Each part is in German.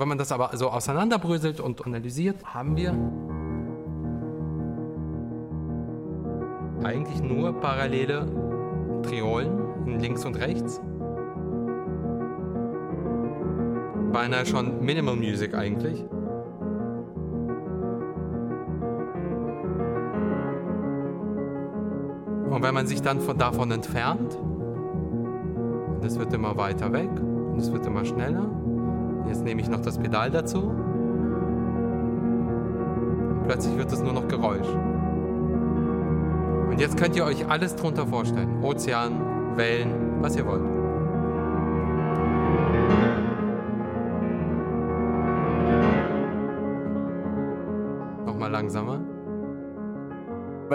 Wenn man das aber so auseinanderbröselt und analysiert, haben wir eigentlich nur parallele Triolen in links und rechts. Beinahe schon Minimal Music eigentlich. Und wenn man sich dann von davon entfernt, und es wird immer weiter weg und es wird immer schneller, jetzt nehme ich noch das Pedal dazu, und plötzlich wird es nur noch Geräusch. Und jetzt könnt ihr euch alles drunter vorstellen. Ozean, Wellen, was ihr wollt. Nochmal langsamer.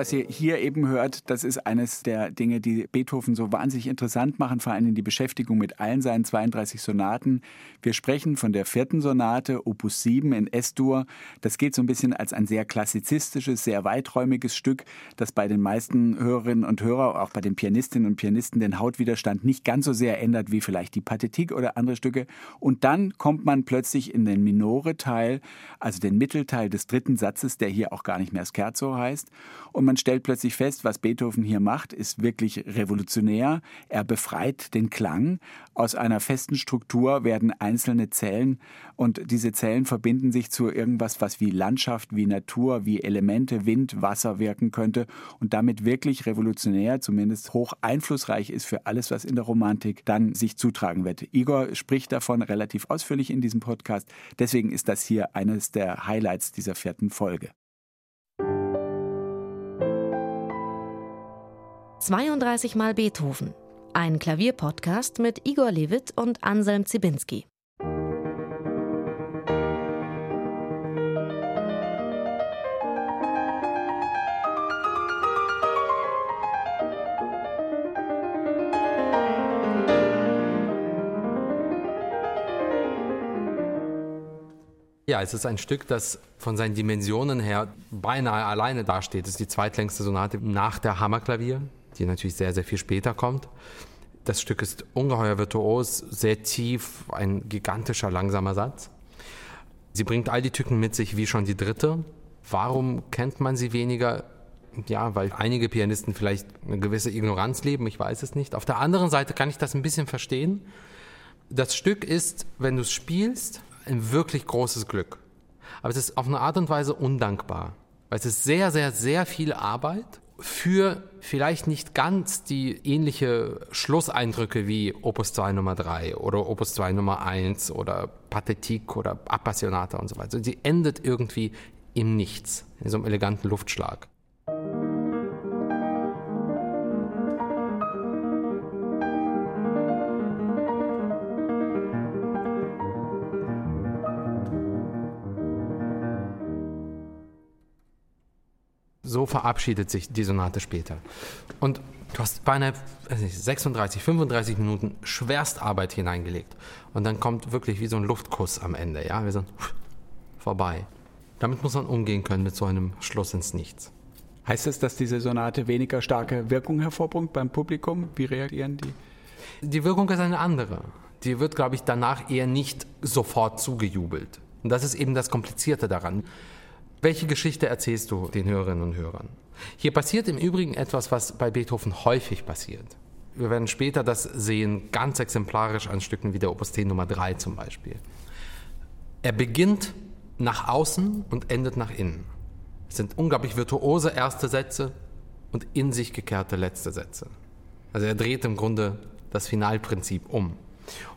Was ihr hier eben hört, das ist eines der Dinge, die Beethoven so wahnsinnig interessant machen, vor allem die Beschäftigung mit allen seinen 32 Sonaten. Wir sprechen von der vierten Sonate, Opus 7 in S-Dur. Das geht so ein bisschen als ein sehr klassizistisches, sehr weiträumiges Stück, das bei den meisten Hörerinnen und Hörern, auch bei den Pianistinnen und Pianisten, den Hautwiderstand nicht ganz so sehr ändert wie vielleicht die Partitik oder andere Stücke. Und dann kommt man plötzlich in den Minore-Teil, also den Mittelteil des dritten Satzes, der hier auch gar nicht mehr Scherzo heißt. Und und man stellt plötzlich fest, was Beethoven hier macht, ist wirklich revolutionär. Er befreit den Klang. Aus einer festen Struktur werden einzelne Zellen und diese Zellen verbinden sich zu irgendwas, was wie Landschaft, wie Natur, wie Elemente, Wind, Wasser wirken könnte und damit wirklich revolutionär, zumindest hoch einflussreich ist für alles, was in der Romantik dann sich zutragen wird. Igor spricht davon relativ ausführlich in diesem Podcast. Deswegen ist das hier eines der Highlights dieser vierten Folge. 32 Mal Beethoven. Ein Klavierpodcast mit Igor Levit und Anselm Zibinski. Ja, es ist ein Stück, das von seinen Dimensionen her beinahe alleine dasteht. Es ist die zweitlängste Sonate nach der Hammerklavier die natürlich sehr, sehr viel später kommt. Das Stück ist ungeheuer virtuos, sehr tief, ein gigantischer langsamer Satz. Sie bringt all die Tücken mit sich wie schon die dritte. Warum kennt man sie weniger? Ja, weil einige Pianisten vielleicht eine gewisse Ignoranz leben, ich weiß es nicht. Auf der anderen Seite kann ich das ein bisschen verstehen. Das Stück ist, wenn du es spielst, ein wirklich großes Glück. Aber es ist auf eine Art und Weise undankbar. Weil es ist sehr, sehr, sehr viel Arbeit für vielleicht nicht ganz die ähnliche Schlusseindrücke wie Opus 2 Nummer 3 oder Opus 2 Nummer 1 oder Pathetik oder Appassionata und so weiter. Sie endet irgendwie im Nichts, in so einem eleganten Luftschlag. So verabschiedet sich die Sonate später. Und du hast beinahe 36, 35 Minuten Schwerstarbeit hineingelegt. Und dann kommt wirklich wie so ein Luftkuss am Ende. Ja, wir sind vorbei. Damit muss man umgehen können mit so einem Schluss ins Nichts. Heißt es, dass diese Sonate weniger starke Wirkung hervorbringt beim Publikum? Wie reagieren die? Die Wirkung ist eine andere. Die wird, glaube ich, danach eher nicht sofort zugejubelt. Und das ist eben das Komplizierte daran. Welche Geschichte erzählst du den Hörerinnen und Hörern? Hier passiert im Übrigen etwas, was bei Beethoven häufig passiert. Wir werden später das sehen, ganz exemplarisch an Stücken wie der Opus 10 Nummer 3 zum Beispiel. Er beginnt nach außen und endet nach innen. Es sind unglaublich virtuose erste Sätze und in sich gekehrte letzte Sätze. Also er dreht im Grunde das Finalprinzip um.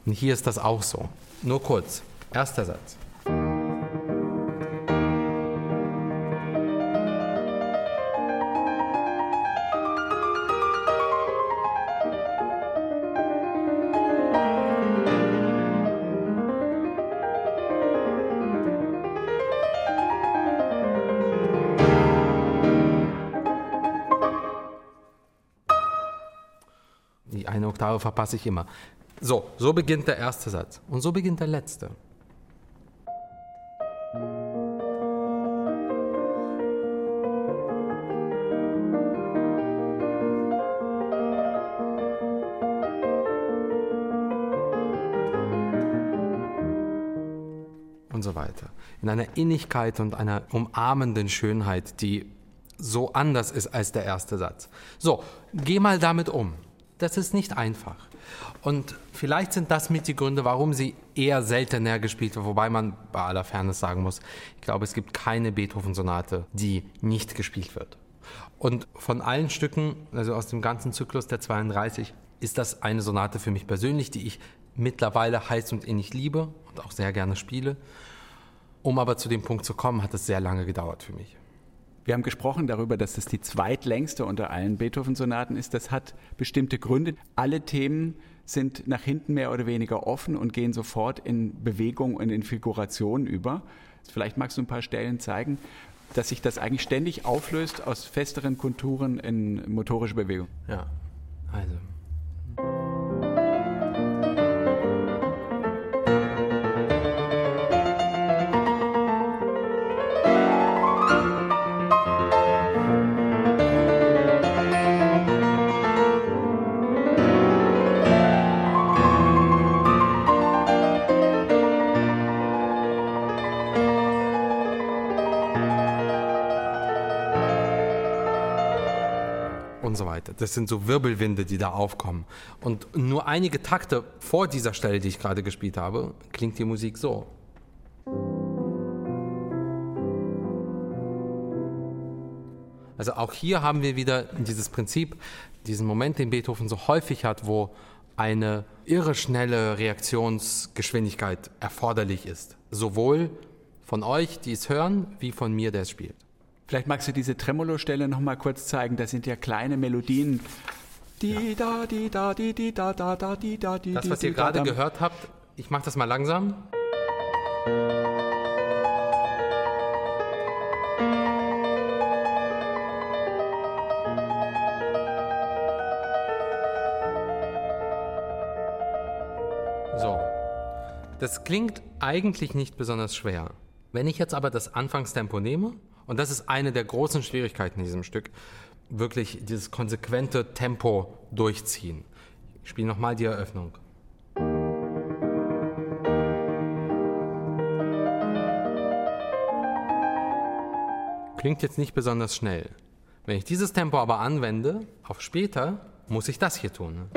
Und hier ist das auch so. Nur kurz. Erster Satz. Oktave verpasse ich immer. So, so beginnt der erste Satz. Und so beginnt der letzte. und so weiter. In einer Innigkeit und einer umarmenden Schönheit, die so anders ist als der erste Satz. So, geh mal damit um. Das ist nicht einfach. Und vielleicht sind das mit die Gründe, warum sie eher seltener gespielt wird, wobei man bei aller Fairness sagen muss, ich glaube, es gibt keine Beethoven-Sonate, die nicht gespielt wird. Und von allen Stücken, also aus dem ganzen Zyklus der 32, ist das eine Sonate für mich persönlich, die ich mittlerweile heiß und innig liebe und auch sehr gerne spiele. Um aber zu dem Punkt zu kommen, hat es sehr lange gedauert für mich. Wir haben gesprochen darüber, dass es die zweitlängste unter allen Beethoven-Sonaten ist. Das hat bestimmte Gründe. Alle Themen sind nach hinten mehr oder weniger offen und gehen sofort in Bewegung und in Figuration über. Vielleicht magst du ein paar Stellen zeigen, dass sich das eigentlich ständig auflöst aus festeren Konturen in motorische Bewegung. Ja, also Das sind so Wirbelwinde, die da aufkommen. Und nur einige Takte vor dieser Stelle, die ich gerade gespielt habe, klingt die Musik so. Also auch hier haben wir wieder dieses Prinzip, diesen Moment, den Beethoven so häufig hat, wo eine irre schnelle Reaktionsgeschwindigkeit erforderlich ist. Sowohl von euch, die es hören, wie von mir, der es spielt. Vielleicht magst du diese Tremolo-Stelle noch mal kurz zeigen. Das sind ja kleine Melodien. Die da, die da, die die da, da, da, die da, die Das, was ihr gerade gehört habt, ich mache das mal langsam. So. Das klingt eigentlich nicht besonders schwer. Wenn ich jetzt aber das Anfangstempo nehme und das ist eine der großen Schwierigkeiten in diesem Stück. Wirklich dieses konsequente Tempo durchziehen. Ich spiele nochmal die Eröffnung. Klingt jetzt nicht besonders schnell. Wenn ich dieses Tempo aber anwende, auf später, muss ich das hier tun.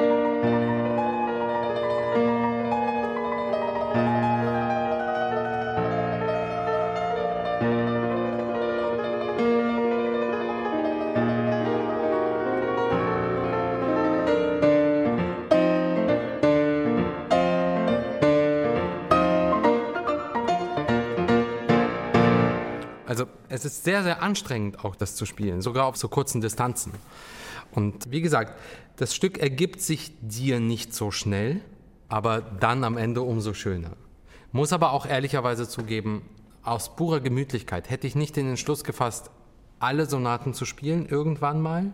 Es ist sehr, sehr anstrengend, auch das zu spielen, sogar auf so kurzen Distanzen. Und wie gesagt, das Stück ergibt sich dir nicht so schnell, aber dann am Ende umso schöner. Muss aber auch ehrlicherweise zugeben, aus purer Gemütlichkeit hätte ich nicht den Entschluss gefasst, alle Sonaten zu spielen irgendwann mal.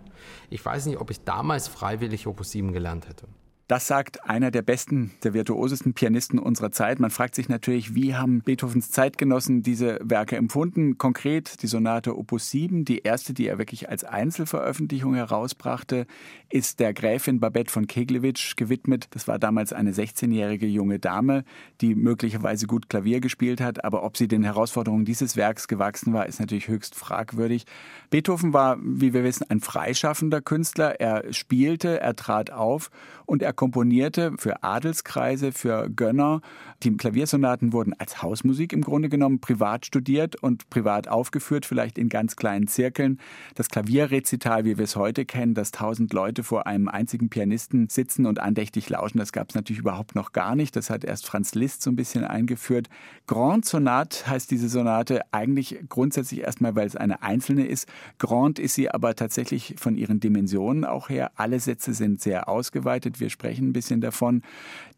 Ich weiß nicht, ob ich damals freiwillig Opus 7 gelernt hätte. Das sagt einer der besten, der virtuosesten Pianisten unserer Zeit. Man fragt sich natürlich, wie haben Beethovens Zeitgenossen diese Werke empfunden? Konkret die Sonate Opus 7, die erste, die er wirklich als Einzelveröffentlichung herausbrachte, ist der Gräfin Babette von Keglewitsch gewidmet. Das war damals eine 16-jährige junge Dame, die möglicherweise gut Klavier gespielt hat, aber ob sie den Herausforderungen dieses Werks gewachsen war, ist natürlich höchst fragwürdig. Beethoven war, wie wir wissen, ein freischaffender Künstler. Er spielte, er trat auf und er komponierte für Adelskreise, für Gönner. Die Klaviersonaten wurden als Hausmusik im Grunde genommen privat studiert und privat aufgeführt, vielleicht in ganz kleinen Zirkeln. Das Klavierrezital, wie wir es heute kennen, dass tausend Leute vor einem einzigen Pianisten sitzen und andächtig lauschen, das gab es natürlich überhaupt noch gar nicht. Das hat erst Franz Liszt so ein bisschen eingeführt. Grand Sonat heißt diese Sonate eigentlich grundsätzlich erstmal, weil es eine einzelne ist. Grand ist sie aber tatsächlich von ihren Dimensionen auch her. Alle Sätze sind sehr ausgeweitet. Wir sprechen sprechen ein bisschen davon.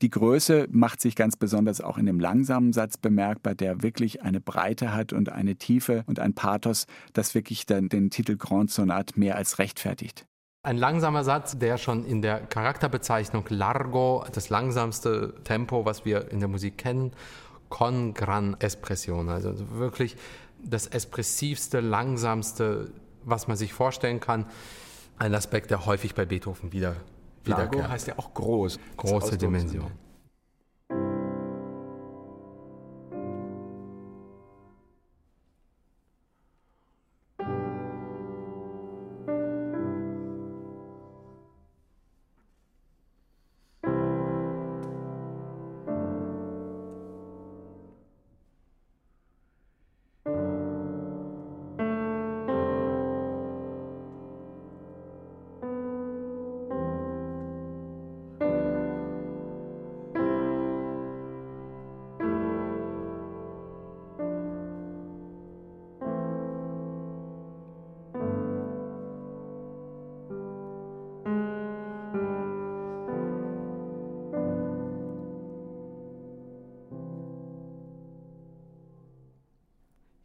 Die Größe macht sich ganz besonders auch in dem langsamen Satz bemerkbar, der wirklich eine Breite hat und eine Tiefe und ein Pathos, das wirklich dann den Titel Grand Sonate mehr als rechtfertigt. Ein langsamer Satz, der schon in der Charakterbezeichnung Largo, das langsamste Tempo, was wir in der Musik kennen, con gran espressione, also wirklich das espressivste, langsamste, was man sich vorstellen kann. Ein Aspekt, der häufig bei Beethoven wieder Largo heißt ja auch groß. Große Dimension.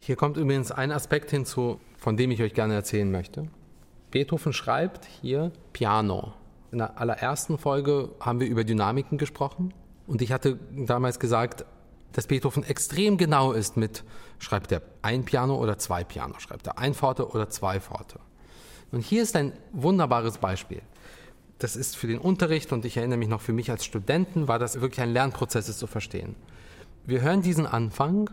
Hier kommt übrigens ein Aspekt hinzu, von dem ich euch gerne erzählen möchte. Beethoven schreibt hier Piano. In der allerersten Folge haben wir über Dynamiken gesprochen und ich hatte damals gesagt, dass Beethoven extrem genau ist mit, schreibt er ein Piano oder zwei Piano, schreibt er ein Forte oder zwei Forte. Und hier ist ein wunderbares Beispiel. Das ist für den Unterricht und ich erinnere mich noch für mich als Studenten war das wirklich ein Lernprozess, es zu verstehen. Wir hören diesen Anfang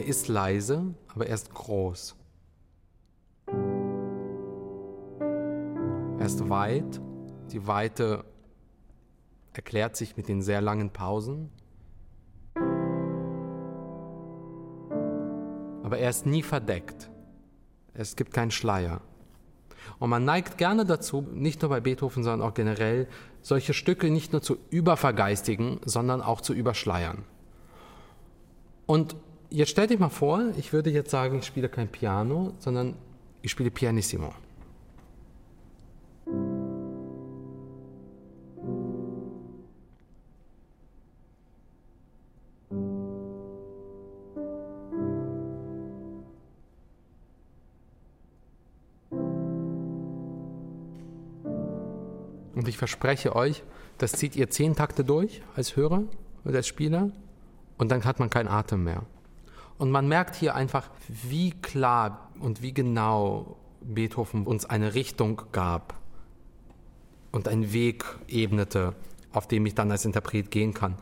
Er ist leise, aber er ist groß. Er ist weit. Die Weite erklärt sich mit den sehr langen Pausen. Aber er ist nie verdeckt. Es gibt keinen Schleier. Und man neigt gerne dazu, nicht nur bei Beethoven, sondern auch generell, solche Stücke nicht nur zu übervergeistigen, sondern auch zu überschleiern. Und jetzt stell dich mal vor, ich würde jetzt sagen, ich spiele kein Piano, sondern ich spiele Pianissimo. Und ich verspreche euch, das zieht ihr zehn Takte durch als Hörer oder als Spieler und dann hat man keinen Atem mehr. Und man merkt hier einfach, wie klar und wie genau Beethoven uns eine Richtung gab und einen Weg ebnete, auf dem ich dann als Interpret gehen kann.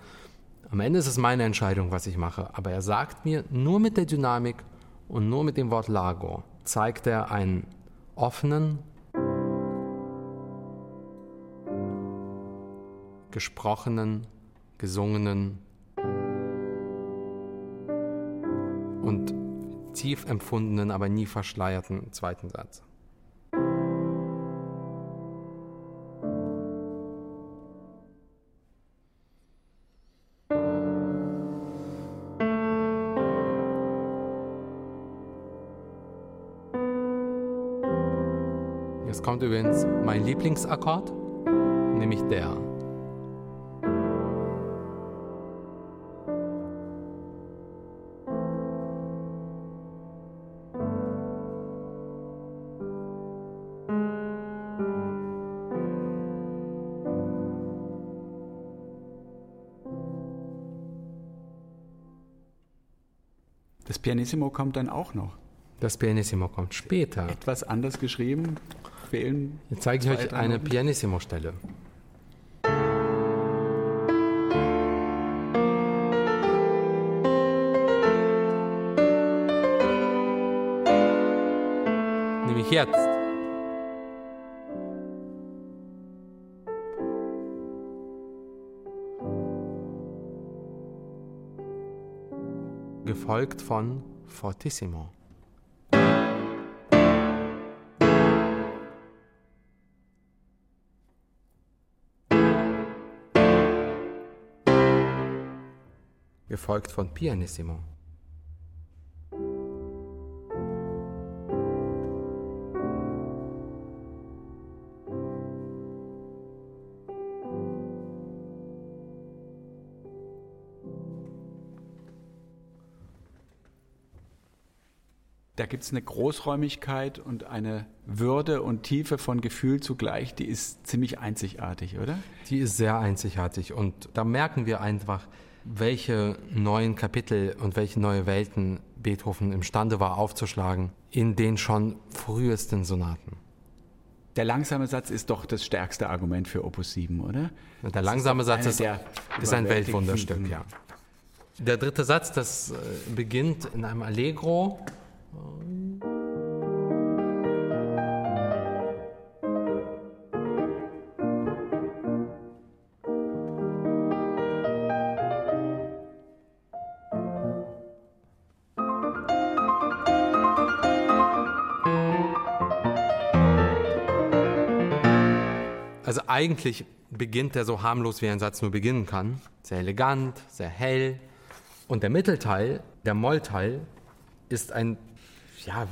Am Ende ist es meine Entscheidung, was ich mache, aber er sagt mir, nur mit der Dynamik und nur mit dem Wort Lago zeigt er einen offenen, gesprochenen, gesungenen und tief empfundenen, aber nie verschleierten zweiten Satz. Jetzt kommt übrigens mein Lieblingsakkord, nämlich der. Pianissimo kommt dann auch noch. Das Pianissimo kommt später. Etwas anders geschrieben. Fehlen Jetzt zeige ich euch eine Pianissimo-Stelle. Nämlich jetzt. Gefolgt von Fortissimo. Gefolgt von Pianissimo. Gibt es eine Großräumigkeit und eine Würde und Tiefe von Gefühl zugleich, die ist ziemlich einzigartig, oder? Die ist sehr einzigartig und da merken wir einfach, welche neuen Kapitel und welche neue Welten Beethoven imstande war aufzuschlagen in den schon frühesten Sonaten. Der langsame Satz ist doch das stärkste Argument für Opus 7, oder? Der langsame Satz ist, ist ein Weltwunderstück, ja. Der dritte Satz, das äh, beginnt in einem Allegro also eigentlich beginnt er so harmlos, wie ein Satz nur beginnen kann. Sehr elegant, sehr hell. Und der Mittelteil, der Mollteil, ist ein ja,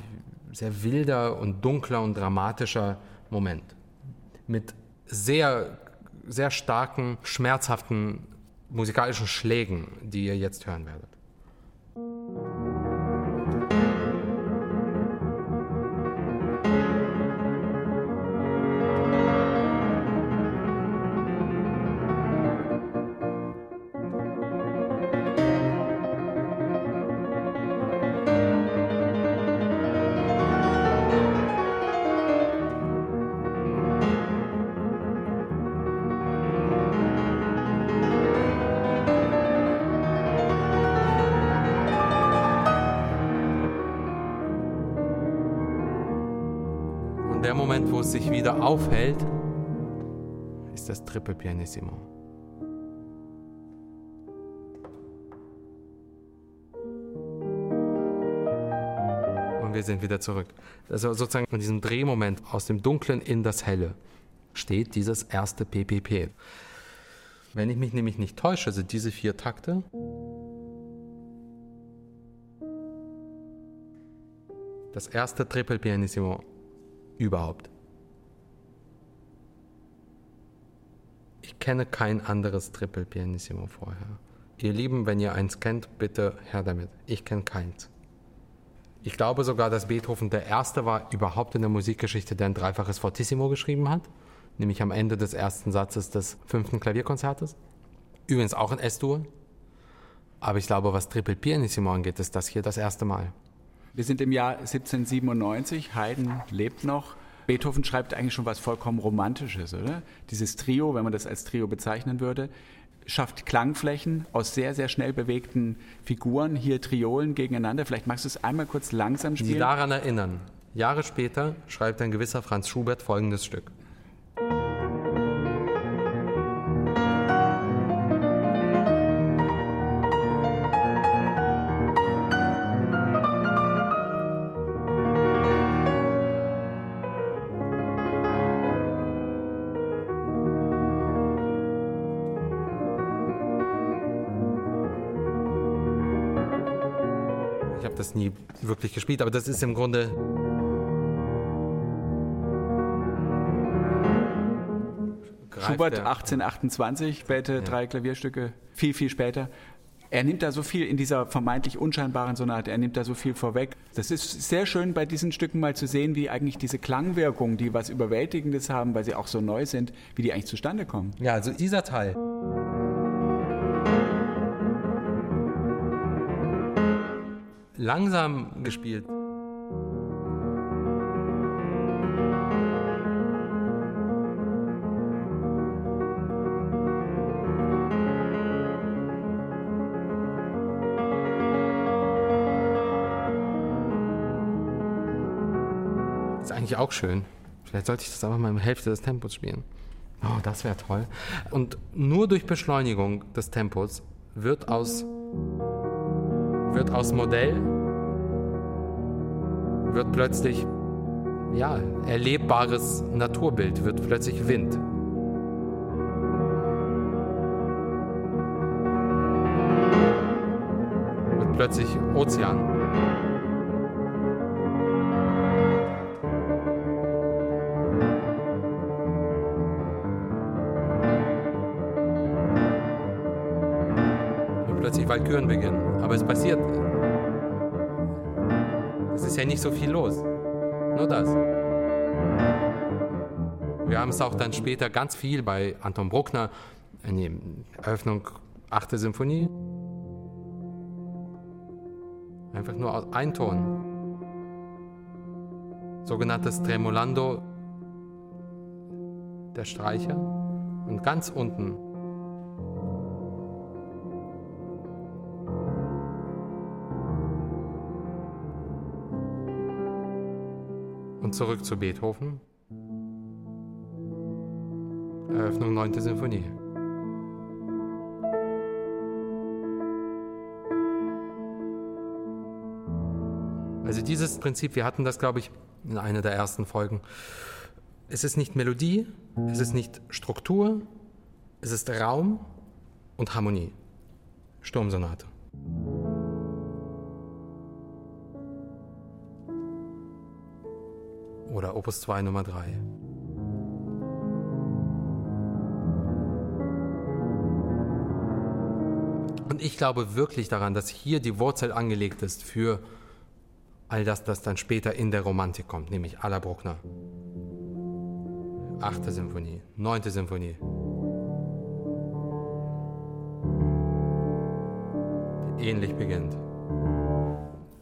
sehr wilder und dunkler und dramatischer Moment. Mit sehr, sehr starken, schmerzhaften musikalischen Schlägen, die ihr jetzt hören werdet. Der Moment, wo es sich wieder aufhält, ist das Triple Pianissimo. Und wir sind wieder zurück. Also sozusagen von diesem Drehmoment aus dem Dunklen in das Helle steht dieses erste PPP. Wenn ich mich nämlich nicht täusche, sind diese vier Takte das erste Triple Pianissimo überhaupt. Ich kenne kein anderes Triple Pianissimo vorher. Ihr Lieben, wenn ihr eins kennt, bitte her damit. Ich kenne keins. Ich glaube sogar, dass Beethoven der erste war überhaupt in der Musikgeschichte, der ein dreifaches Fortissimo geschrieben hat, nämlich am Ende des ersten Satzes des fünften Klavierkonzertes. Übrigens auch in S-Dur. Aber ich glaube, was Triple Pianissimo angeht, ist das hier das erste Mal. Wir sind im Jahr 1797, Haydn lebt noch. Beethoven schreibt eigentlich schon was vollkommen Romantisches, oder? Dieses Trio, wenn man das als Trio bezeichnen würde, schafft Klangflächen aus sehr, sehr schnell bewegten Figuren, hier Triolen gegeneinander. Vielleicht magst du es einmal kurz langsam spielen. Sie daran erinnern. Jahre später schreibt ein gewisser Franz Schubert folgendes Stück. Gespielt, aber das ist im Grunde. Schubert 1828 wählte ja. drei Klavierstücke, viel, viel später. Er nimmt da so viel in dieser vermeintlich unscheinbaren Sonate, er nimmt da so viel vorweg. Das ist sehr schön bei diesen Stücken mal zu sehen, wie eigentlich diese Klangwirkungen, die was Überwältigendes haben, weil sie auch so neu sind, wie die eigentlich zustande kommen. Ja, also dieser Teil. Langsam gespielt. Ist eigentlich auch schön. Vielleicht sollte ich das aber mal in Hälfte des Tempos spielen. Oh, das wäre toll. Und nur durch Beschleunigung des Tempos wird aus wird aus Modell, wird plötzlich, ja, erlebbares Naturbild, wird plötzlich Wind. Wird plötzlich Ozean. plötzlich Walküren beginnen. Aber es passiert. Es ist ja nicht so viel los. Nur das. Wir haben es auch dann später ganz viel bei Anton Bruckner, in der Eröffnung 8. Symphonie. Einfach nur ein Ton. Sogenanntes Tremolando der Streicher. Und ganz unten Und zurück zu Beethoven. Eröffnung 9. Sinfonie. Also dieses Prinzip, wir hatten das, glaube ich, in einer der ersten Folgen. Es ist nicht Melodie, es ist nicht Struktur, es ist Raum und Harmonie. Sturmsonate. Opus 2 Nummer 3. Und ich glaube wirklich daran, dass hier die Wurzel angelegt ist für all das, das dann später in der Romantik kommt, nämlich à la Bruckner. Achte Symphonie, neunte Symphonie. Ähnlich beginnt.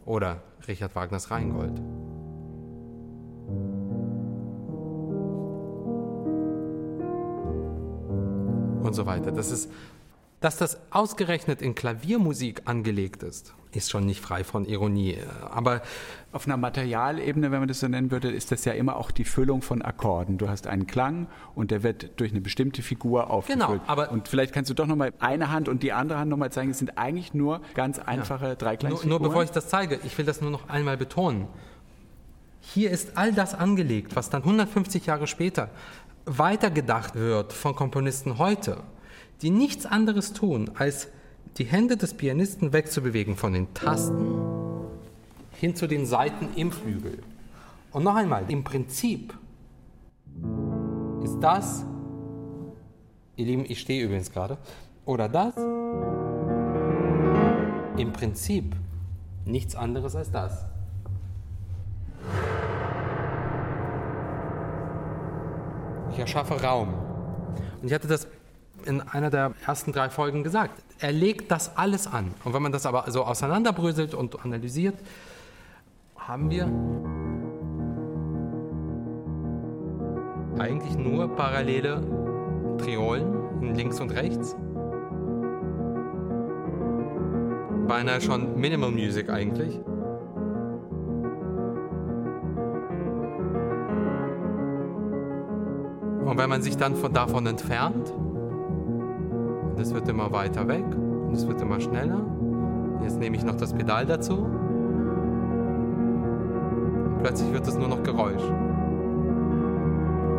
Oder Richard Wagners Rheingold. So weiter. Das ist dass das ausgerechnet in Klaviermusik angelegt ist, ist schon nicht frei von Ironie. Aber auf einer Materialebene, wenn man das so nennen würde, ist das ja immer auch die Füllung von Akkorden. Du hast einen Klang und der wird durch eine bestimmte Figur aufgefüllt. Genau, aber und vielleicht kannst du doch noch mal eine Hand und die andere Hand noch mal zeigen. Es sind eigentlich nur ganz einfache ja. Dreiklangsfiguren. Nur, nur bevor ich das zeige, ich will das nur noch einmal betonen. Hier ist all das angelegt, was dann 150 Jahre später weitergedacht wird von Komponisten heute die nichts anderes tun, als die Hände des Pianisten wegzubewegen von den Tasten hin zu den Saiten im Flügel. Und noch einmal, im Prinzip ist das, ihr Lieben, ich stehe übrigens gerade, oder das, im Prinzip nichts anderes als das. Ich erschaffe Raum. Und ich hatte das in einer der ersten drei Folgen gesagt. Er legt das alles an. Und wenn man das aber so auseinanderbröselt und analysiert, haben wir eigentlich nur parallele Triolen links und rechts. Beinahe schon Minimal Music eigentlich. Und wenn man sich dann von davon entfernt, und es wird immer weiter weg und es wird immer schneller. Jetzt nehme ich noch das Pedal dazu. Und plötzlich wird es nur noch Geräusch.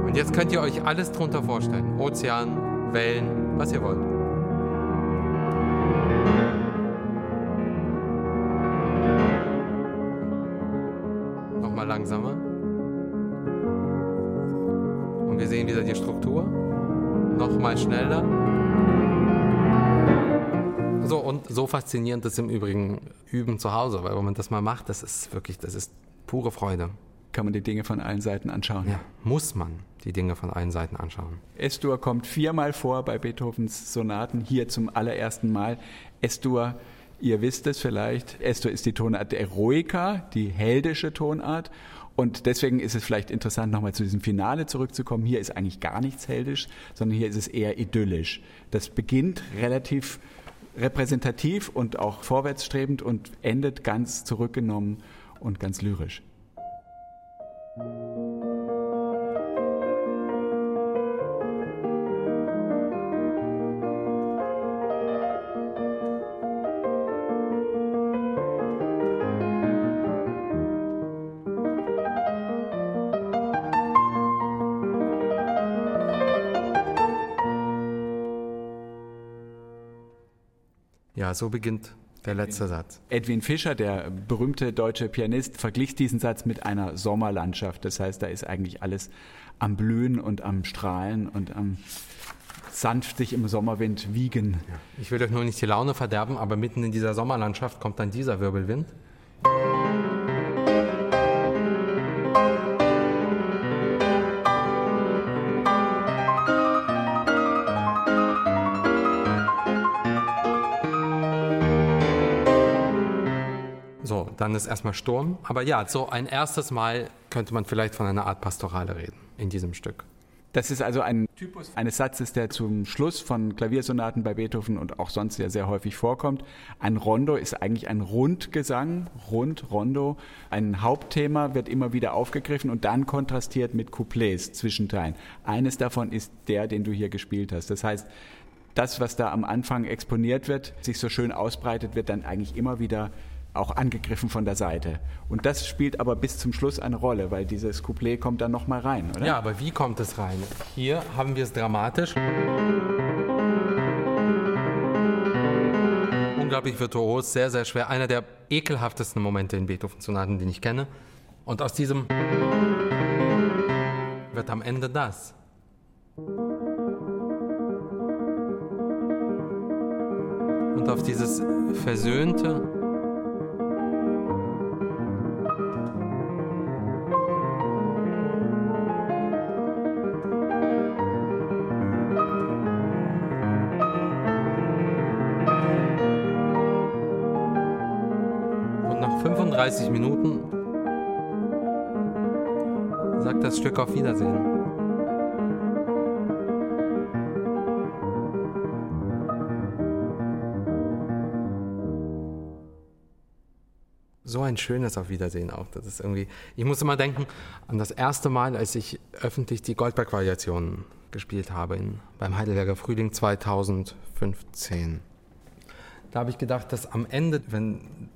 Und jetzt könnt ihr euch alles drunter vorstellen. Ozean, Wellen, was ihr wollt. Nochmal langsamer. Nochmal schneller. So, und so faszinierend ist im Übrigen Üben zu Hause, weil wenn man das mal macht, das ist wirklich, das ist pure Freude. Kann man die Dinge von allen Seiten anschauen? Ja, muss man die Dinge von allen Seiten anschauen. S-Dur kommt viermal vor bei Beethovens Sonaten, hier zum allerersten Mal. S-Dur, ihr wisst es vielleicht, S-Dur ist die Tonart der Eroica, die heldische Tonart. Und deswegen ist es vielleicht interessant, nochmal zu diesem Finale zurückzukommen. Hier ist eigentlich gar nichts heldisch, sondern hier ist es eher idyllisch. Das beginnt relativ repräsentativ und auch vorwärtsstrebend und endet ganz zurückgenommen und ganz lyrisch. Ja, so beginnt der letzte Satz. Edwin Fischer, der berühmte deutsche Pianist, verglich diesen Satz mit einer Sommerlandschaft. Das heißt, da ist eigentlich alles am Blühen und am Strahlen und am sanft sich im Sommerwind wiegen. Ja. Ich will euch nur nicht die Laune verderben, aber mitten in dieser Sommerlandschaft kommt dann dieser Wirbelwind. Dann ist erstmal Sturm. Aber ja, so ein erstes Mal könnte man vielleicht von einer Art Pastorale reden in diesem Stück. Das ist also ein Typus eines Satzes, der zum Schluss von Klaviersonaten bei Beethoven und auch sonst ja sehr häufig vorkommt. Ein Rondo ist eigentlich ein Rundgesang, Rund, Rondo. Ein Hauptthema wird immer wieder aufgegriffen und dann kontrastiert mit Couplets, Zwischenteilen. Eines davon ist der, den du hier gespielt hast. Das heißt, das, was da am Anfang exponiert wird, sich so schön ausbreitet, wird dann eigentlich immer wieder auch angegriffen von der Seite. Und das spielt aber bis zum Schluss eine Rolle, weil dieses Couplet kommt dann nochmal rein, oder? Ja, aber wie kommt es rein? Hier haben wir es dramatisch. Unglaublich virtuos, sehr, sehr schwer. Einer der ekelhaftesten Momente in Beethoven-Sonaten, den ich kenne. Und aus diesem wird am Ende das. Und und auf dieses Versöhnte. 30 Minuten sagt das Stück auf Wiedersehen. so ein schönes Auf Wiedersehen auch. Das ist irgendwie, ich muss immer denken an das erste Mal, als ich öffentlich die Goldberg-Variationen gespielt habe in, beim Heidelberger Frühling 2015. Da habe ich gedacht, dass am Ende, wenn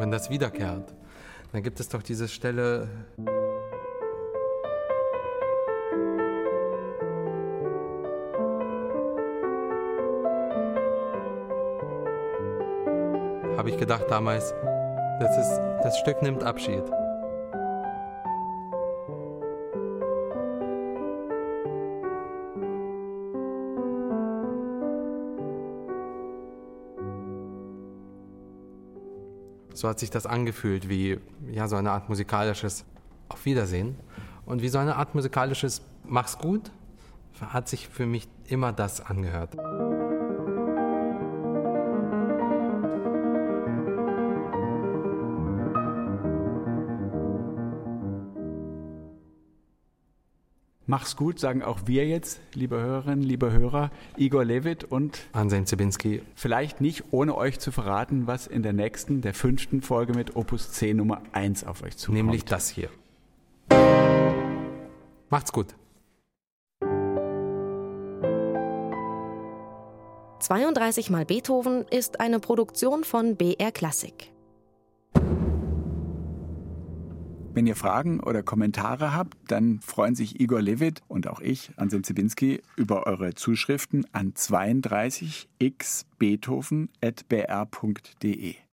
wenn das wiederkehrt, dann gibt es doch diese Stelle. habe ich gedacht damals, das, ist, das Stück nimmt Abschied. So hat sich das angefühlt, wie ja, so eine Art musikalisches Auf Wiedersehen. Und wie so eine Art musikalisches Mach's gut, hat sich für mich immer das angehört. Mach's gut, sagen auch wir jetzt, liebe Hörerinnen, liebe Hörer, Igor Levit und Anselm Zibinski. Vielleicht nicht ohne euch zu verraten, was in der nächsten, der fünften Folge mit Opus C Nummer 1 auf euch zukommt. Nämlich das hier. Macht's gut. 32 mal Beethoven ist eine Produktion von BR Klassik. Wenn ihr Fragen oder Kommentare habt, dann freuen sich Igor Levit und auch ich, Anselm Zibinski, über eure Zuschriften an 32xbeethoven.br.de.